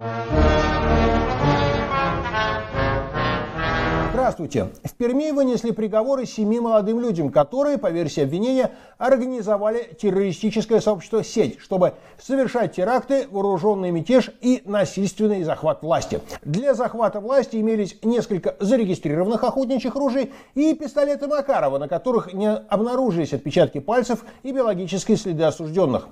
Thank you. Здравствуйте. В Перми вынесли приговоры семи молодым людям, которые, по версии обвинения, организовали террористическое сообщество «Сеть», чтобы совершать теракты, вооруженный мятеж и насильственный захват власти. Для захвата власти имелись несколько зарегистрированных охотничьих ружей и пистолеты Макарова, на которых не обнаружились отпечатки пальцев и биологические следы осужденных.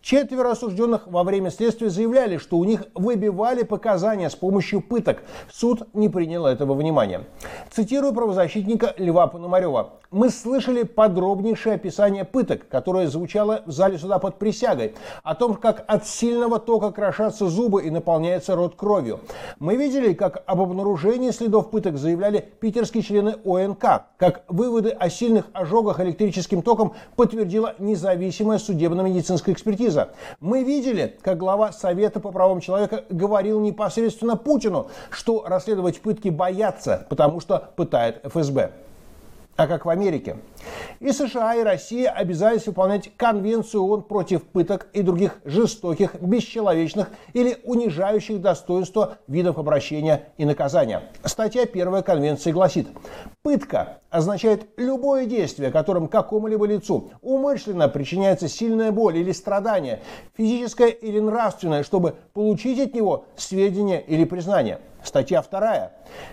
Четверо осужденных во время следствия заявляли, что у них выбивали показания с помощью пыток. Суд не принял этого внимания. Цитирую правозащитника Льва Пономарева. «Мы слышали подробнейшее описание пыток, которое звучало в зале суда под присягой, о том, как от сильного тока крошатся зубы и наполняется рот кровью. Мы видели, как об обнаружении следов пыток заявляли питерские члены ОНК, как выводы о сильных ожогах электрическим током подтвердила независимая судебно-медицинская экспертиза. Мы видели, как глава Совета по правам человека говорил непосредственно Путину, что расследовать пытки боятся, потому что пытает ФСБ. А как в Америке? И США, и Россия обязались выполнять Конвенцию ООН против пыток и других жестоких, бесчеловечных или унижающих достоинство видов обращения и наказания. Статья 1 Конвенции гласит, пытка означает любое действие, которым какому-либо лицу умышленно причиняется сильная боль или страдание, физическое или нравственное, чтобы получить от него сведения или признание – Статья 2.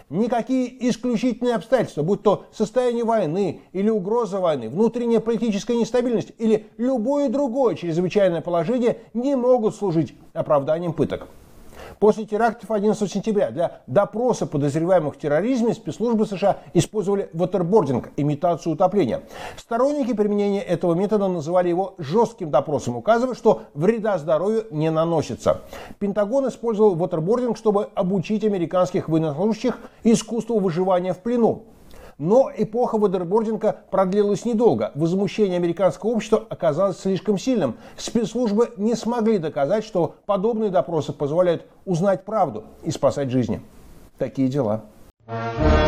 Никакие исключительные обстоятельства, будь то состояние войны или угроза войны, внутренняя политическая нестабильность или любое другое чрезвычайное положение не могут служить оправданием пыток. После терактов 11 сентября для допроса подозреваемых в терроризме спецслужбы США использовали ватербординг, имитацию утопления. Сторонники применения этого метода называли его жестким допросом, указывая, что вреда здоровью не наносится. Пентагон использовал ватербординг, чтобы обучить американских военнослужащих искусству выживания в плену. Но эпоха водербординга продлилась недолго. Возмущение американского общества оказалось слишком сильным. Спецслужбы не смогли доказать, что подобные допросы позволяют узнать правду и спасать жизни. Такие дела. Thank you.